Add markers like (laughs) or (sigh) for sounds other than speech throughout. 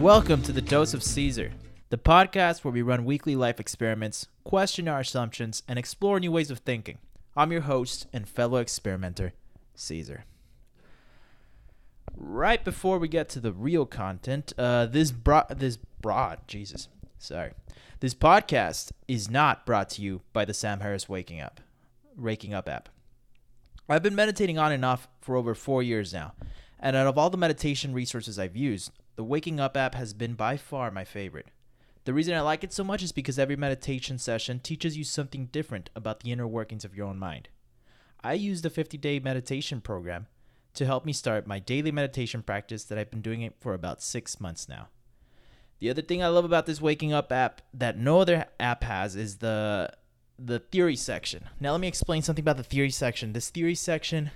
Welcome to the Dose of Caesar, the podcast where we run weekly life experiments, question our assumptions, and explore new ways of thinking. I'm your host and fellow experimenter, Caesar. Right before we get to the real content, uh, this bro- this broad Jesus, sorry, this podcast is not brought to you by the Sam Harris Waking Up, Waking Up app. I've been meditating on and off for over four years now, and out of all the meditation resources I've used, the Waking Up app has been by far my favorite. The reason I like it so much is because every meditation session teaches you something different about the inner workings of your own mind. I use the 50 day meditation program to help me start my daily meditation practice that I've been doing it for about six months now. The other thing I love about this Waking Up app that no other app has is the the theory section. Now let me explain something about the theory section. This theory section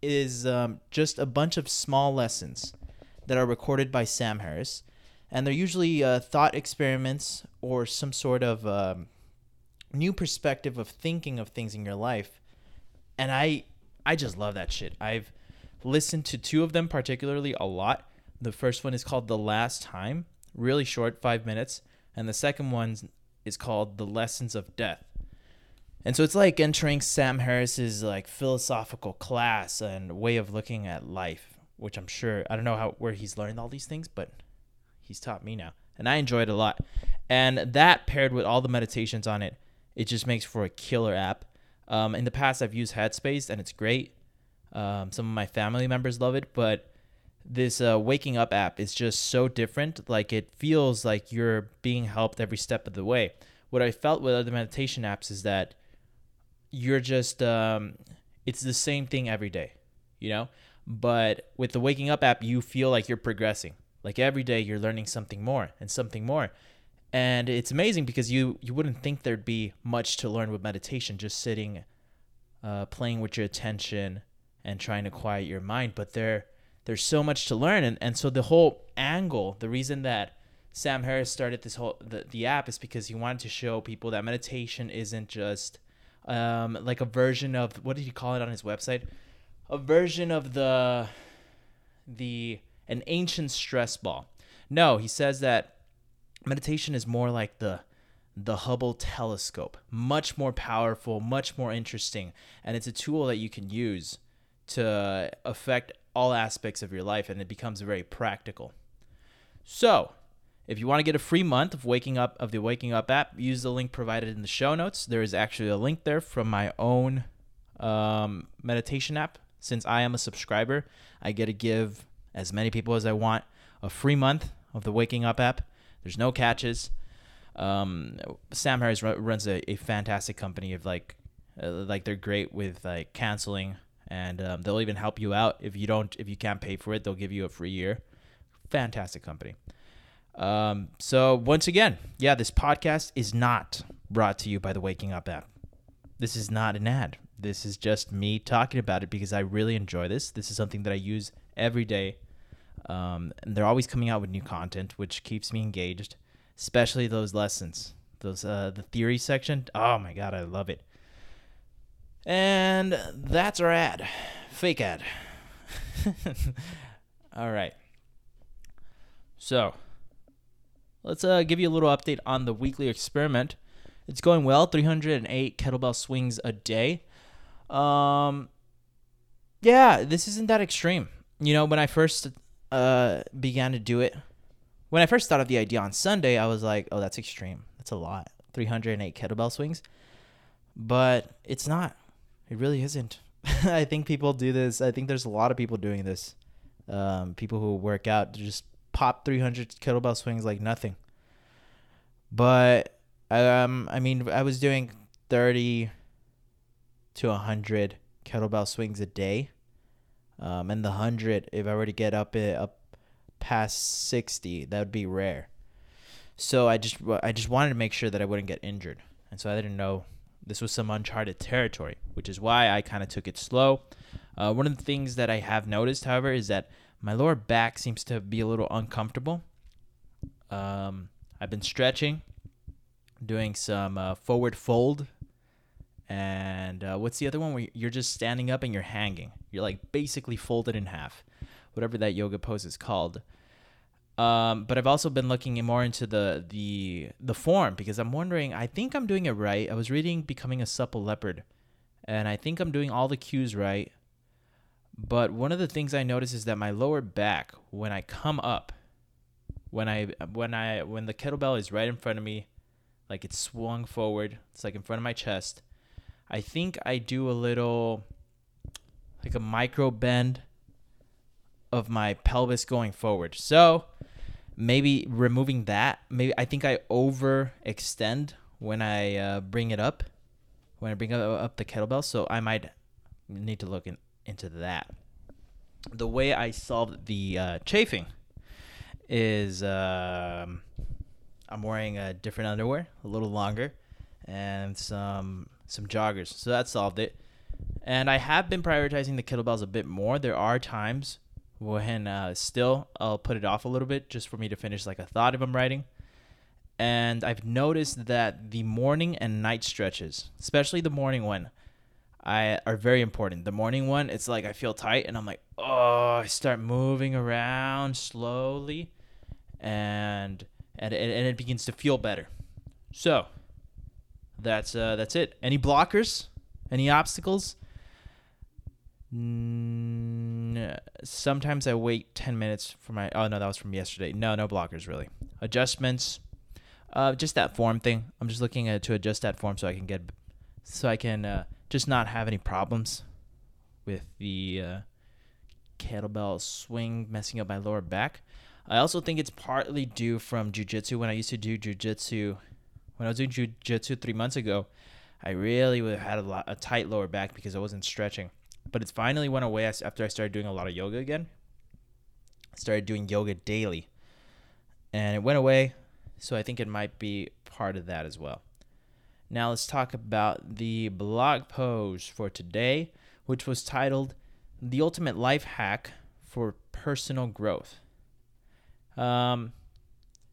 is um, just a bunch of small lessons that are recorded by Sam Harris, and they're usually uh, thought experiments or some sort of um, new perspective of thinking of things in your life. And I I just love that shit. I've listened to two of them particularly a lot. The first one is called The Last Time, really short, five minutes, and the second one is called The Lessons of Death. And so it's like entering Sam Harris's like philosophical class and way of looking at life, which I'm sure I don't know how where he's learned all these things, but he's taught me now, and I enjoy it a lot. And that paired with all the meditations on it, it just makes for a killer app. Um, in the past, I've used Headspace, and it's great. Um, some of my family members love it, but this uh, waking up app is just so different. Like it feels like you're being helped every step of the way. What I felt with other meditation apps is that you're just um, it's the same thing every day, you know. But with the waking up app, you feel like you're progressing. Like every day, you're learning something more and something more, and it's amazing because you you wouldn't think there'd be much to learn with meditation, just sitting, uh, playing with your attention and trying to quiet your mind. But there there's so much to learn, and and so the whole angle, the reason that Sam Harris started this whole the, the app is because he wanted to show people that meditation isn't just um, like a version of what did he call it on his website? A version of the the an ancient stress ball. No, he says that meditation is more like the the Hubble telescope, much more powerful, much more interesting, and it's a tool that you can use to affect all aspects of your life and it becomes very practical. So, if you want to get a free month of waking up of the Waking Up app, use the link provided in the show notes. There is actually a link there from my own um, meditation app. Since I am a subscriber, I get to give as many people as I want a free month of the Waking Up app. There's no catches. Um, Sam Harris runs a, a fantastic company of like, uh, like they're great with like canceling, and um, they'll even help you out if you don't if you can't pay for it. They'll give you a free year. Fantastic company. Um, so once again, yeah, this podcast is not brought to you by the Waking Up app. This is not an ad. This is just me talking about it because I really enjoy this. This is something that I use every day. Um, and they're always coming out with new content, which keeps me engaged, especially those lessons, those uh, the theory section. Oh my god, I love it. And that's our ad, fake ad. (laughs) All right. So let's uh, give you a little update on the weekly experiment. It's going well, 308 kettlebell swings a day. Um, yeah, this isn't that extreme. You know, when I first uh, began to do it, when I first thought of the idea on Sunday, I was like, oh, that's extreme. That's a lot. 308 kettlebell swings. But it's not. It really isn't. (laughs) I think people do this. I think there's a lot of people doing this. Um, people who work out just pop 300 kettlebell swings like nothing. But um, I mean, I was doing 30 to 100 kettlebell swings a day. Um, and the 100, if I were to get up it up past 60, that would be rare. So I just I just wanted to make sure that I wouldn't get injured. And so I didn't know this was some uncharted territory, which is why I kind of took it slow. Uh, one of the things that I have noticed, however, is that my lower back seems to be a little uncomfortable. Um, I've been stretching, doing some uh, forward fold, and uh, what's the other one where you're just standing up and you're hanging? You're like basically folded in half, whatever that yoga pose is called. Um, but I've also been looking more into the the the form because I'm wondering. I think I'm doing it right. I was reading "Becoming a Supple Leopard," and I think I'm doing all the cues right. But one of the things I notice is that my lower back, when I come up, when I when I when the kettlebell is right in front of me, like it's swung forward, it's like in front of my chest. I think I do a little like a micro bend of my pelvis going forward. So maybe removing that, maybe I think I overextend when I uh, bring it up, when I bring up the kettlebell. So I might need to look in, into that. The way I solved the uh, chafing is um, I'm wearing a different underwear, a little longer, and some some joggers. So that solved it. And I have been prioritizing the kettlebells a bit more. There are times when uh, still I'll put it off a little bit just for me to finish like a thought if I'm writing. And I've noticed that the morning and night stretches, especially the morning one, I are very important. The morning one, it's like I feel tight and I'm like, oh, I start moving around slowly, and and and it begins to feel better. So that's uh, that's it. Any blockers? Any obstacles? Sometimes I wait 10 minutes for my. Oh, no, that was from yesterday. No, no blockers, really. Adjustments. Uh, just that form thing. I'm just looking at, to adjust that form so I can get. So I can uh, just not have any problems with the uh, kettlebell swing messing up my lower back. I also think it's partly due from jujitsu. When I used to do jujitsu, when I was doing jujitsu three months ago, I really had a, lot, a tight lower back because I wasn't stretching but it finally went away after I started doing a lot of yoga again. I started doing yoga daily, and it went away. So I think it might be part of that as well. Now let's talk about the blog post for today, which was titled "The Ultimate Life Hack for Personal Growth." Um,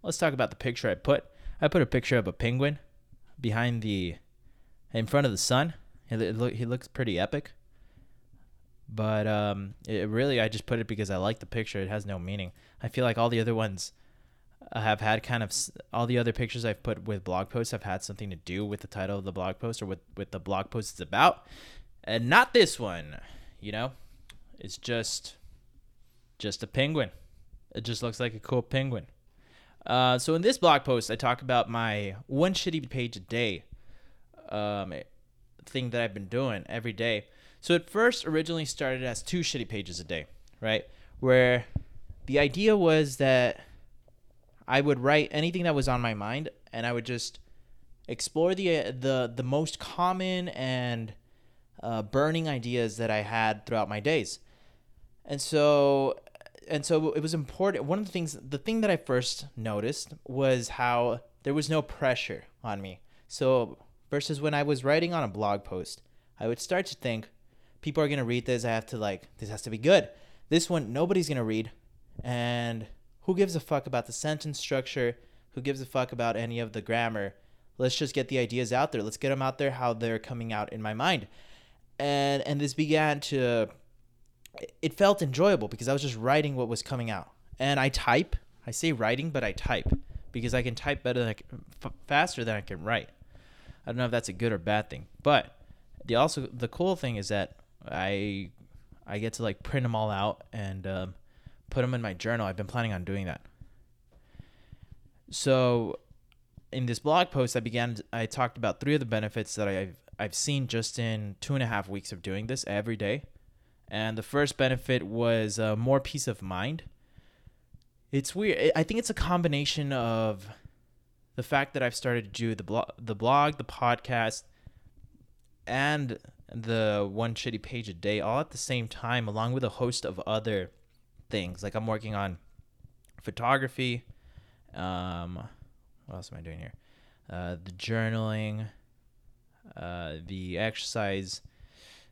let's talk about the picture I put. I put a picture of a penguin behind the, in front of the sun. He, he looks pretty epic. But um, it really, I just put it because I like the picture. It has no meaning. I feel like all the other ones have had kind of all the other pictures I've put with blog posts have had something to do with the title of the blog post or with with the blog post it's about, and not this one. You know, it's just just a penguin. It just looks like a cool penguin. Uh, so in this blog post, I talk about my one shitty page a day um, thing that I've been doing every day. So it first originally started as two shitty pages a day, right? Where the idea was that I would write anything that was on my mind and I would just explore the uh, the the most common and uh, burning ideas that I had throughout my days. And so and so it was important one of the things the thing that I first noticed was how there was no pressure on me. So versus when I was writing on a blog post, I would start to think, people are gonna read this. I have to like this has to be good. This one nobody's gonna read, and who gives a fuck about the sentence structure? Who gives a fuck about any of the grammar? Let's just get the ideas out there. Let's get them out there how they're coming out in my mind, and and this began to. It felt enjoyable because I was just writing what was coming out, and I type. I say writing, but I type because I can type better, than can, f- faster than I can write. I don't know if that's a good or bad thing, but the also the cool thing is that I I get to like print them all out and um, put them in my journal. I've been planning on doing that. So, in this blog post, I began. I talked about three of the benefits that I've I've seen just in two and a half weeks of doing this every day. And the first benefit was uh, more peace of mind. It's weird. I think it's a combination of the fact that I've started to do the blog, the blog, the podcast, and the one shitty page a day all at the same time, along with a host of other things. Like I'm working on photography. Um, what else am I doing here? Uh, the journaling, uh, the exercise,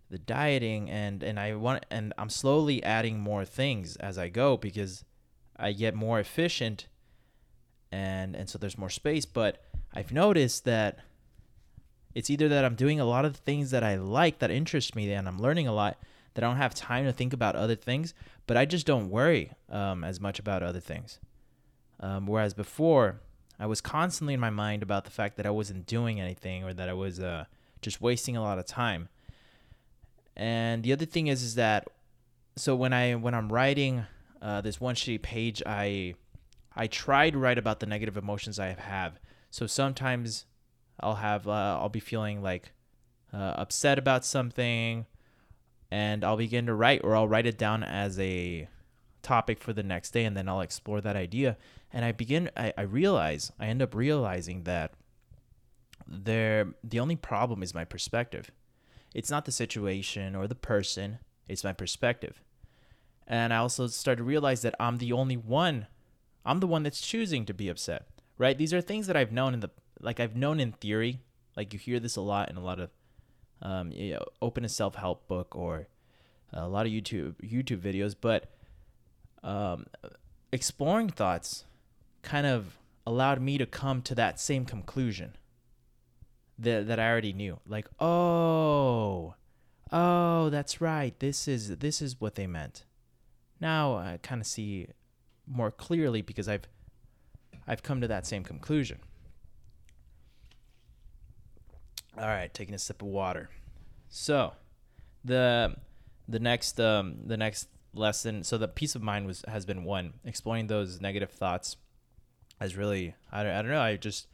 the dieting, and and I want and I'm slowly adding more things as I go because I get more efficient, and and so there's more space. But I've noticed that it's either that I'm doing a lot of things that I like that interest me and I'm learning a lot that I don't have time to think about other things, but I just don't worry um, as much about other things. Um, whereas before, I was constantly in my mind about the fact that I wasn't doing anything or that I was uh, just wasting a lot of time. And the other thing is, is that so when I when I'm writing uh, this one shitty page, I I try to write about the negative emotions I have. So sometimes I'll have uh, I'll be feeling like uh, upset about something, and I'll begin to write, or I'll write it down as a topic for the next day, and then I'll explore that idea. And I begin I, I realize I end up realizing that there the only problem is my perspective. It's not the situation or the person, it's my perspective. And I also started to realize that I'm the only one I'm the one that's choosing to be upset, right? These are things that I've known in the like I've known in theory. Like you hear this a lot in a lot of um, you know, open a self help book or a lot of YouTube YouTube videos, but um, exploring thoughts kind of allowed me to come to that same conclusion that that I already knew. Like, oh, oh, that's right. This is this is what they meant. Now I kind of see more clearly because I've I've come to that same conclusion. All right, taking a sip of water. So, the the next um, the next lesson. So the peace of mind was has been one. Exploring those negative thoughts has really I don't, I don't know. I just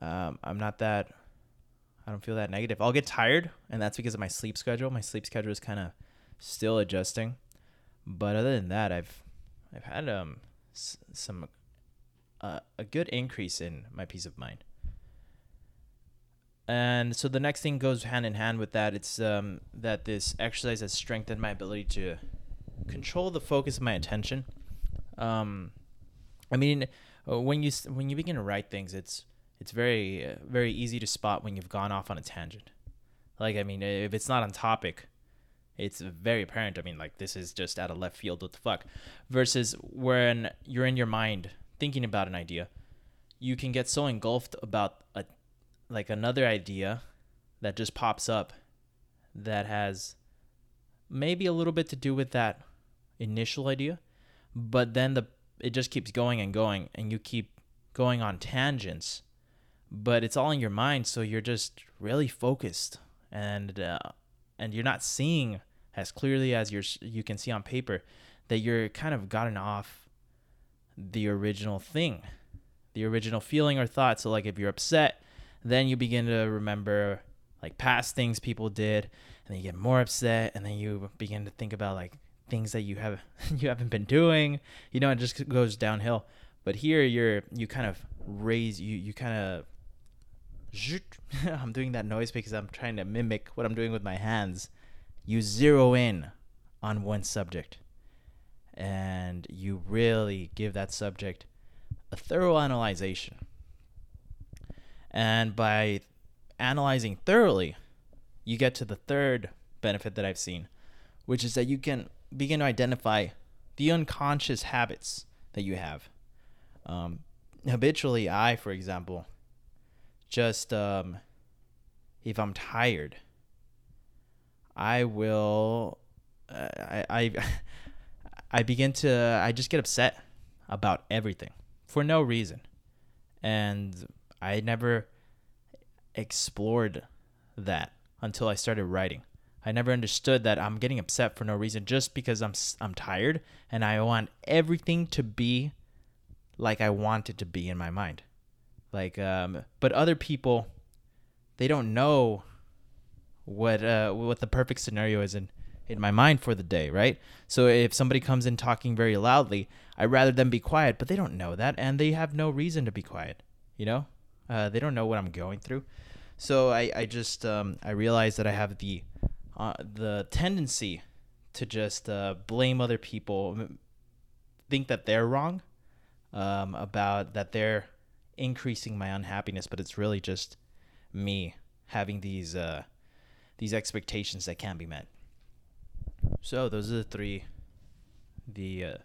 um, I'm not that I don't feel that negative. I'll get tired, and that's because of my sleep schedule. My sleep schedule is kind of still adjusting, but other than that, I've I've had um s- some uh, a good increase in my peace of mind. And so the next thing goes hand in hand with that. It's um, that this exercise has strengthened my ability to control the focus of my attention. Um, I mean, uh, when you when you begin to write things, it's it's very uh, very easy to spot when you've gone off on a tangent. Like I mean, if it's not on topic, it's very apparent. I mean, like this is just out of left field. What the fuck? Versus when you're in your mind thinking about an idea, you can get so engulfed about a like another idea that just pops up that has maybe a little bit to do with that initial idea, but then the it just keeps going and going, and you keep going on tangents, but it's all in your mind, so you're just really focused and. Uh, and you're not seeing as clearly as you're you can see on paper that you're kind of gotten off the original thing the original feeling or thought so like if you're upset then you begin to remember like past things people did and then you get more upset and then you begin to think about like things that you have (laughs) you haven't been doing you know it just goes downhill but here you're you kind of raise you you kind of (laughs) I'm doing that noise because I'm trying to mimic what I'm doing with my hands. You zero in on one subject and you really give that subject a thorough analysis. And by analyzing thoroughly, you get to the third benefit that I've seen, which is that you can begin to identify the unconscious habits that you have. Um, habitually, I, for example, just um, if I'm tired, I will. Uh, I, I (laughs) I begin to. I just get upset about everything for no reason, and I never explored that until I started writing. I never understood that I'm getting upset for no reason just because I'm I'm tired and I want everything to be like I want it to be in my mind. Like, um, but other people, they don't know what uh, what the perfect scenario is in in my mind for the day, right? So if somebody comes in talking very loudly, I'd rather them be quiet, but they don't know that, and they have no reason to be quiet. You know, uh, they don't know what I'm going through. So I I just um, I realize that I have the uh, the tendency to just uh, blame other people, think that they're wrong um, about that they're increasing my unhappiness, but it's really just me having these uh, these expectations that can't be met. So those are the three the uh,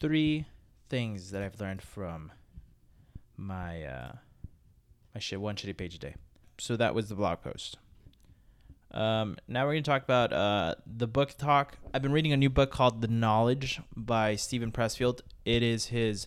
three things that I've learned from my uh, my shit one shitty page a day. So that was the blog post. Um, now we're to talk about uh, the book talk. I've been reading a new book called The Knowledge by Steven Pressfield. It is his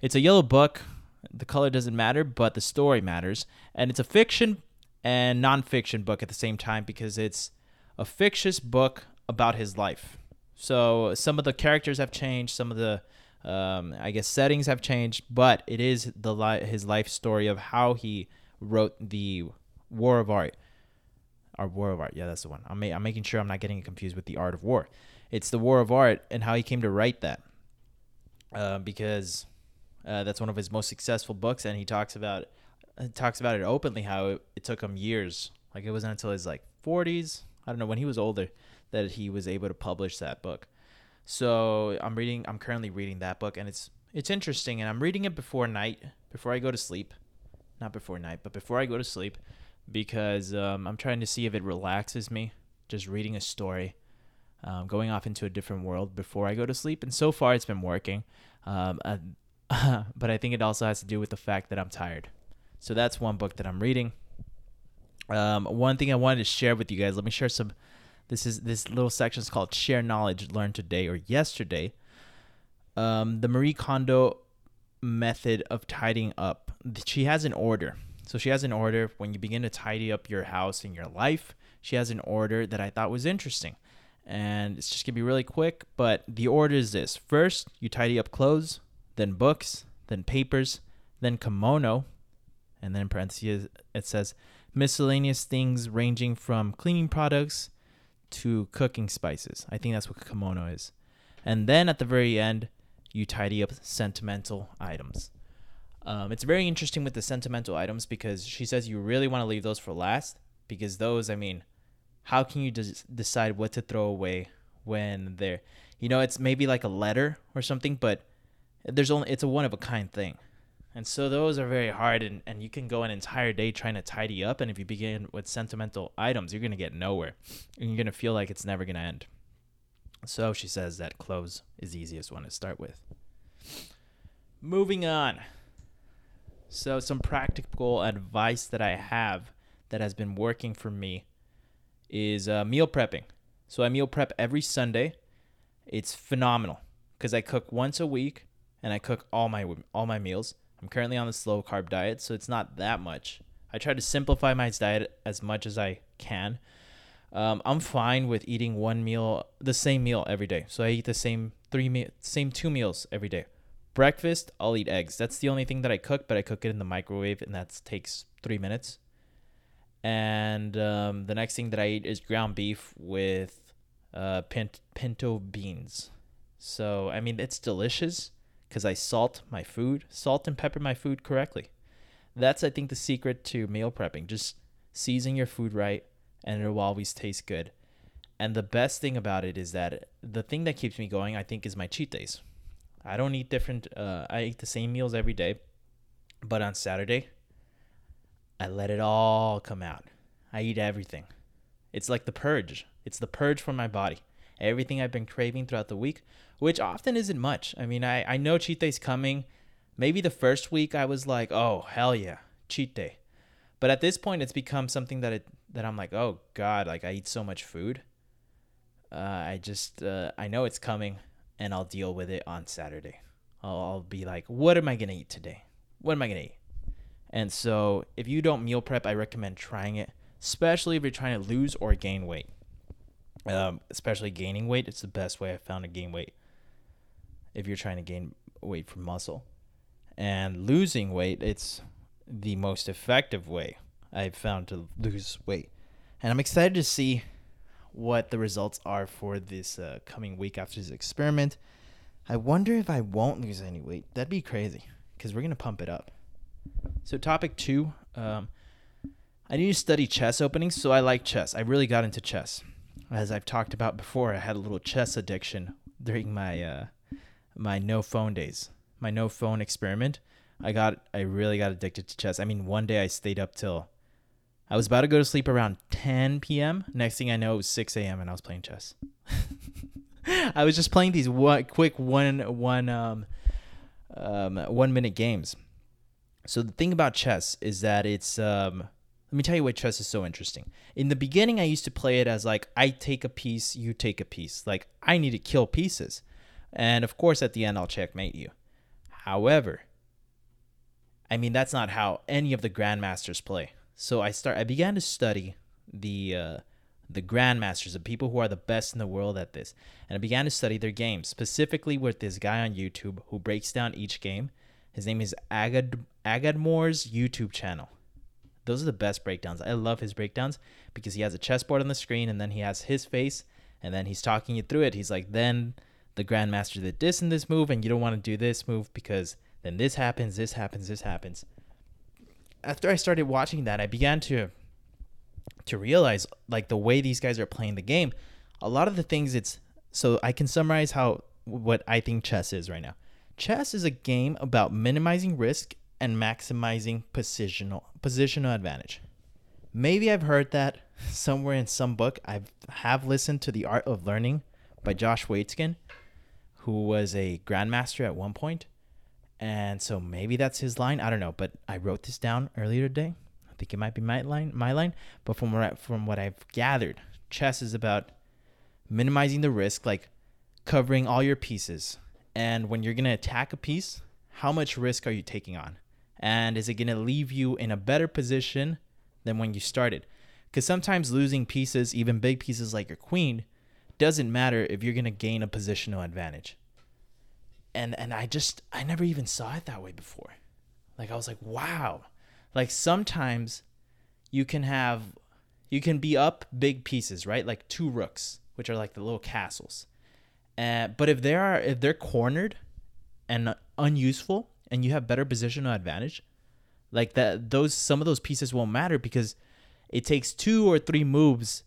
It's a yellow book. The color doesn't matter, but the story matters. And it's a fiction and nonfiction book at the same time because it's a fictitious book about his life. So some of the characters have changed, some of the um, I guess settings have changed, but it is the li- his life story of how he wrote the War of Art. Or War of Art, yeah, that's the one. I'm, ma- I'm making sure I'm not getting confused with the Art of War. It's the War of Art and how he came to write that, uh, because uh, that's one of his most successful books, and he talks about uh, talks about it openly how it, it took him years. Like it wasn't until his like 40s, I don't know when he was older, that he was able to publish that book. So I'm reading. I'm currently reading that book, and it's it's interesting. And I'm reading it before night, before I go to sleep, not before night, but before I go to sleep, because um, I'm trying to see if it relaxes me. Just reading a story, um, going off into a different world before I go to sleep, and so far it's been working. Um, uh, (laughs) but I think it also has to do with the fact that I'm tired. So that's one book that I'm reading. Um, one thing I wanted to share with you guys. Let me share some this is this little section is called "Share Knowledge Learned Today or Yesterday." Um, the Marie Kondo method of tidying up. She has an order. So she has an order when you begin to tidy up your house and your life. She has an order that I thought was interesting. And it's just going to be really quick, but the order is this. First, you tidy up clothes, then books, then papers, then komono, and then in parentheses it says miscellaneous things ranging from cleaning products to cooking spices. I think that's what komono is. And then at the very end, you tidy up sentimental items. Um, it's very interesting with the sentimental items because she says you really want to leave those for last because those, I mean, how can you des- decide what to throw away when they're, you know, it's maybe like a letter or something, but there's only it's a one of a kind thing. And so those are very hard, and, and you can go an entire day trying to tidy up. And if you begin with sentimental items, you're going to get nowhere. And you're going to feel like it's never going to end. So she says that clothes is the easiest one to start with. Moving on. So, some practical advice that I have that has been working for me is uh, meal prepping. So, I meal prep every Sunday. It's phenomenal because I cook once a week and I cook all my all my meals I'm currently on the slow carb diet, so it's not that much. I try to simplify my diet as much as I can. Um, I'm fine with eating one meal, the same meal every day. So I eat the same three me- same two meals every day. Breakfast, I'll eat eggs. That's the only thing that I cook, but I cook it in the microwave, and that takes three minutes. And um, the next thing that I eat is ground beef with uh, pinto beans. So I mean, it's delicious because I salt my food, salt and pepper my food correctly. That's, I think, the secret to meal prepping. Just season your food right, and it'll always taste good. And the best thing about it is that the thing that keeps me going, I think, is my cheat days. I don't eat different, uh, I eat the same meals every day, but on Saturday, I let it all come out. I eat everything. It's like the purge. It's the purge for my body everything I've been craving throughout the week, which often isn't much. I mean, I, I know cheat day's coming. Maybe the first week I was like, oh, hell yeah, cheat day. But at this point, it's become something that it that I'm like, oh God, like I eat so much food. Uh, I just uh, I know it's coming, and I'll deal with it on Saturday. I'll, I'll be like, what am I gonna eat today? What am I gonna eat? And so, if you don't meal prep, I recommend trying it, especially if you're trying to lose or gain weight um, especially gaining weight. It's the best way I've found to gain weight if you're trying to gain weight from muscle. And losing weight, it's the most effective way I've found to lose weight. And I'm excited to see what the results are for this uh, coming week after this experiment. I wonder if I won't lose any weight. That'd be crazy because we're going to pump it up. So, topic two um, I need to study chess openings, so I like chess. I really got into chess as I've talked about before, I had a little chess addiction during my uh, my no phone days, my no phone experiment. I got I really got addicted to chess. I mean, one day I stayed up till I was about to go to sleep around 10 p.m. Next thing I know, it was 6 a.m. and I was playing chess. (laughs) I was just playing these one quick one one um, um one minute games. So the thing about chess is that it's um let me tell you why chess is so interesting. In the beginning, I used to play it as like, I take a piece, you take a piece. Like, I need to kill pieces. And of course, at the end, I'll checkmate you. However, I mean, that's not how any of the grandmasters play. So I start. I began to study the uh, the grandmasters, the people who are the best in the world at this, and I began to study their games specifically with this guy on YouTube who breaks down each game. His name is Agad Agadmore's YouTube channel. Those are the best breakdowns. I love his breakdowns because he has a chessboard on the screen and then he has his face and then he's talking you through it. He's like, then the grandmaster did this and this move, and you don't want to do this move because then this happens, this happens, this happens. After I started watching that, I began to to realize like the way these guys are playing the game. A lot of the things it's so I can summarize how what I think chess is right now. Chess is a game about minimizing risk and maximizing positional positional advantage. Maybe I've heard that (laughs) somewhere in some book. I have listened to The Art of Learning by Josh Waitzkin, who was a grandmaster at one point. And so maybe that's his line. I don't know, but I wrote this down earlier today. I think it might be my line, my line. But from what I, from what I've gathered, chess is about minimizing the risk, like covering all your pieces. And when you're gonna attack a piece, how much risk are you taking on? And is it gonna leave you in a better position than when you started? Because sometimes losing pieces, even big pieces like your queen, doesn't matter if you're gonna gain a positional advantage. And and I just I never even saw it that way before. Like I was like, wow. Like sometimes you can have you can be up big pieces, right? Like two rooks, which are like the little castles. Uh, but if they are if they're cornered and unuseful and you have better positional advantage, like that those some of those pieces won't matter because it takes two or three moves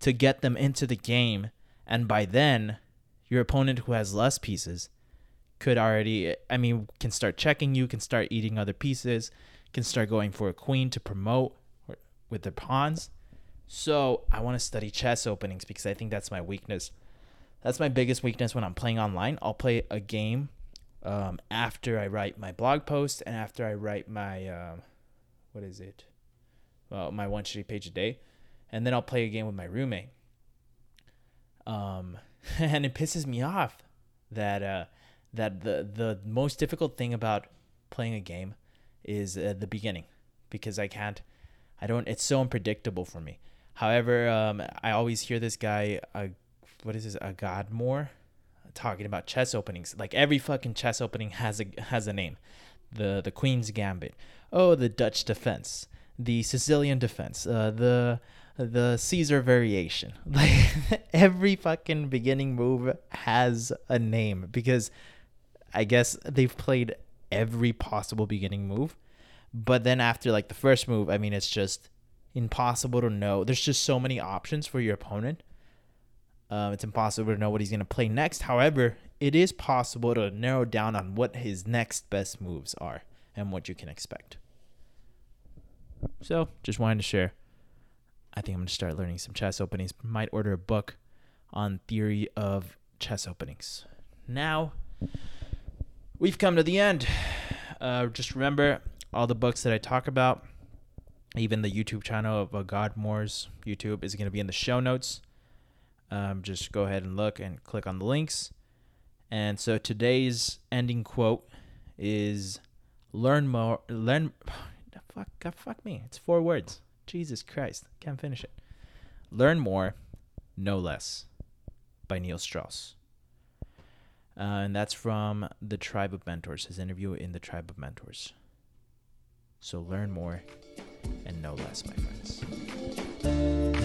to get them into the game. And by then, your opponent who has less pieces could already, I mean, can start checking you, can start eating other pieces, can start going for a queen to promote with their pawns. So I want to study chess openings because I think that's my weakness. That's my biggest weakness when I'm playing online. I'll play a game um, after I write my blog post and after I write my, um, what is it? Well, my one shitty page a day, and then I'll play a game with my roommate. Um, (laughs) and it pisses me off that uh, that the the most difficult thing about playing a game is uh, the beginning because I can't, I don't. It's so unpredictable for me. However, um, I always hear this guy, uh, what is this, Agadmore, talking about chess openings. Like every fucking chess opening (laughs) has a has a name. The the Queen's Gambit. Oh, the Dutch defense the Sicilian defense, uh, the the Caesar variation. (laughs) Like every fucking beginning move has a name because I guess they've played every possible beginning move. But then after like the first move, I mean it's just impossible to know. There's just so many options for your opponent. Um, it's impossible to know what he's going to play next. However, it is possible to narrow down on what his next best moves are and what you can expect. So just wanted to share. I think I'm gonna start learning some chess openings. Might order a book on theory of chess openings. Now we've come to the end. Uh, just remember all the books that I talk about. Even the YouTube channel of uh, Godmore's YouTube is going to be in the show notes. Um, just go ahead and look and click on the links. And so today's ending quote is learn more learn (sighs) fuck, fuck me. It's four words. Jesus Christ, can't finish it. Learn more, no less, by Neil Strauss. Uh, and that's from the Tribe of Mentors, his interview in the Tribe of Mentors. So learn more and no less, my friends.